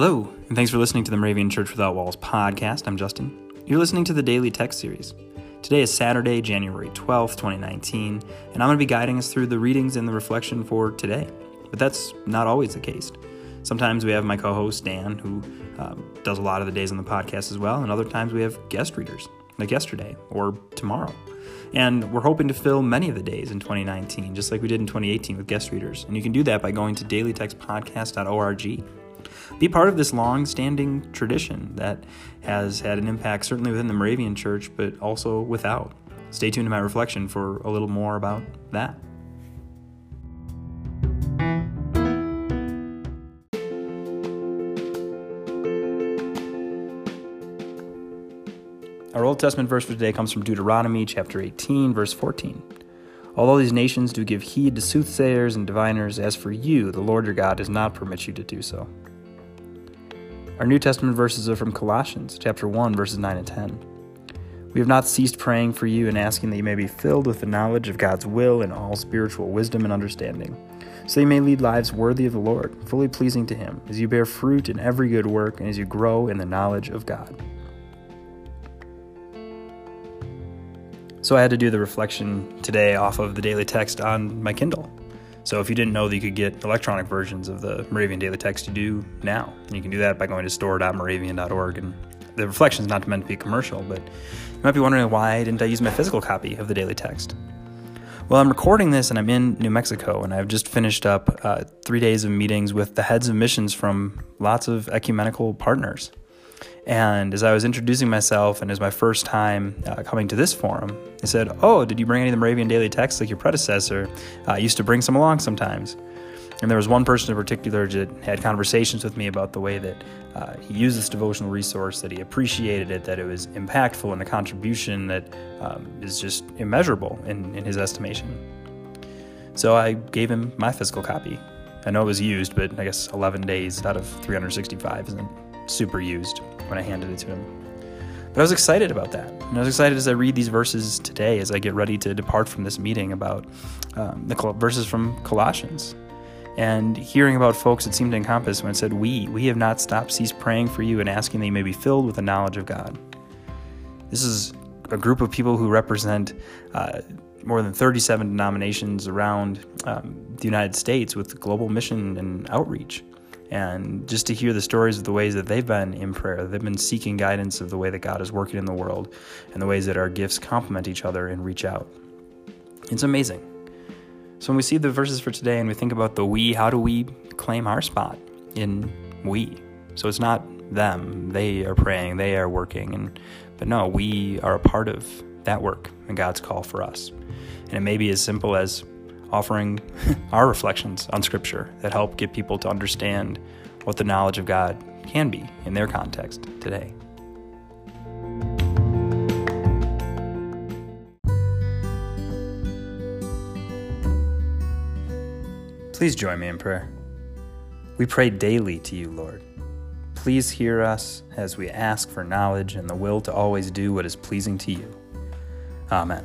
Hello, and thanks for listening to the Moravian Church Without Walls podcast. I'm Justin. You're listening to the Daily Text Series. Today is Saturday, January 12th, 2019, and I'm going to be guiding us through the readings and the reflection for today. But that's not always the case. Sometimes we have my co host, Dan, who um, does a lot of the days on the podcast as well, and other times we have guest readers, like yesterday or tomorrow. And we're hoping to fill many of the days in 2019, just like we did in 2018 with guest readers. And you can do that by going to dailytextpodcast.org. Be part of this long standing tradition that has had an impact certainly within the Moravian Church, but also without. Stay tuned to my reflection for a little more about that. Our Old Testament verse for today comes from Deuteronomy chapter 18, verse 14. Although these nations do give heed to soothsayers and diviners, as for you, the Lord your God does not permit you to do so. Our New Testament verses are from Colossians chapter 1 verses 9 and 10. We have not ceased praying for you and asking that you may be filled with the knowledge of God's will and all spiritual wisdom and understanding, so you may lead lives worthy of the Lord, fully pleasing to him, as you bear fruit in every good work and as you grow in the knowledge of God. So I had to do the reflection today off of the daily text on my Kindle. So if you didn't know that you could get electronic versions of the Moravian Daily Text, you do now. And you can do that by going to store.moravian.org. And the reflection is not meant to be commercial, but you might be wondering why didn't I use my physical copy of the Daily Text? Well, I'm recording this and I'm in New Mexico, and I've just finished up uh, three days of meetings with the heads of missions from lots of ecumenical partners. And as I was introducing myself, and as my first time uh, coming to this forum, I said, Oh, did you bring any of the Moravian daily texts like your predecessor? Uh, I used to bring some along sometimes. And there was one person in particular that had conversations with me about the way that uh, he used this devotional resource, that he appreciated it, that it was impactful, and a contribution that um, is just immeasurable in, in his estimation. So I gave him my physical copy. I know it was used, but I guess 11 days out of 365 isn't super used when I handed it to him. But I was excited about that. And I was excited as I read these verses today, as I get ready to depart from this meeting about um, the verses from Colossians. And hearing about folks it seemed to encompass when it said, We, we have not stopped, ceased praying for you and asking that you may be filled with the knowledge of God. This is a group of people who represent uh, more than 37 denominations around um, the United States with global mission and outreach and just to hear the stories of the ways that they've been in prayer, they've been seeking guidance of the way that God is working in the world and the ways that our gifts complement each other and reach out. It's amazing. So when we see the verses for today and we think about the we, how do we claim our spot in we? So it's not them, they are praying, they are working, and but no, we are a part of that work and God's call for us. And it may be as simple as offering our reflections on Scripture that help get people to understand what the knowledge of God can be in their context today. Please join me in prayer. We pray daily to you, Lord. Please hear us as we ask for knowledge and the will to always do what is pleasing to you. Amen.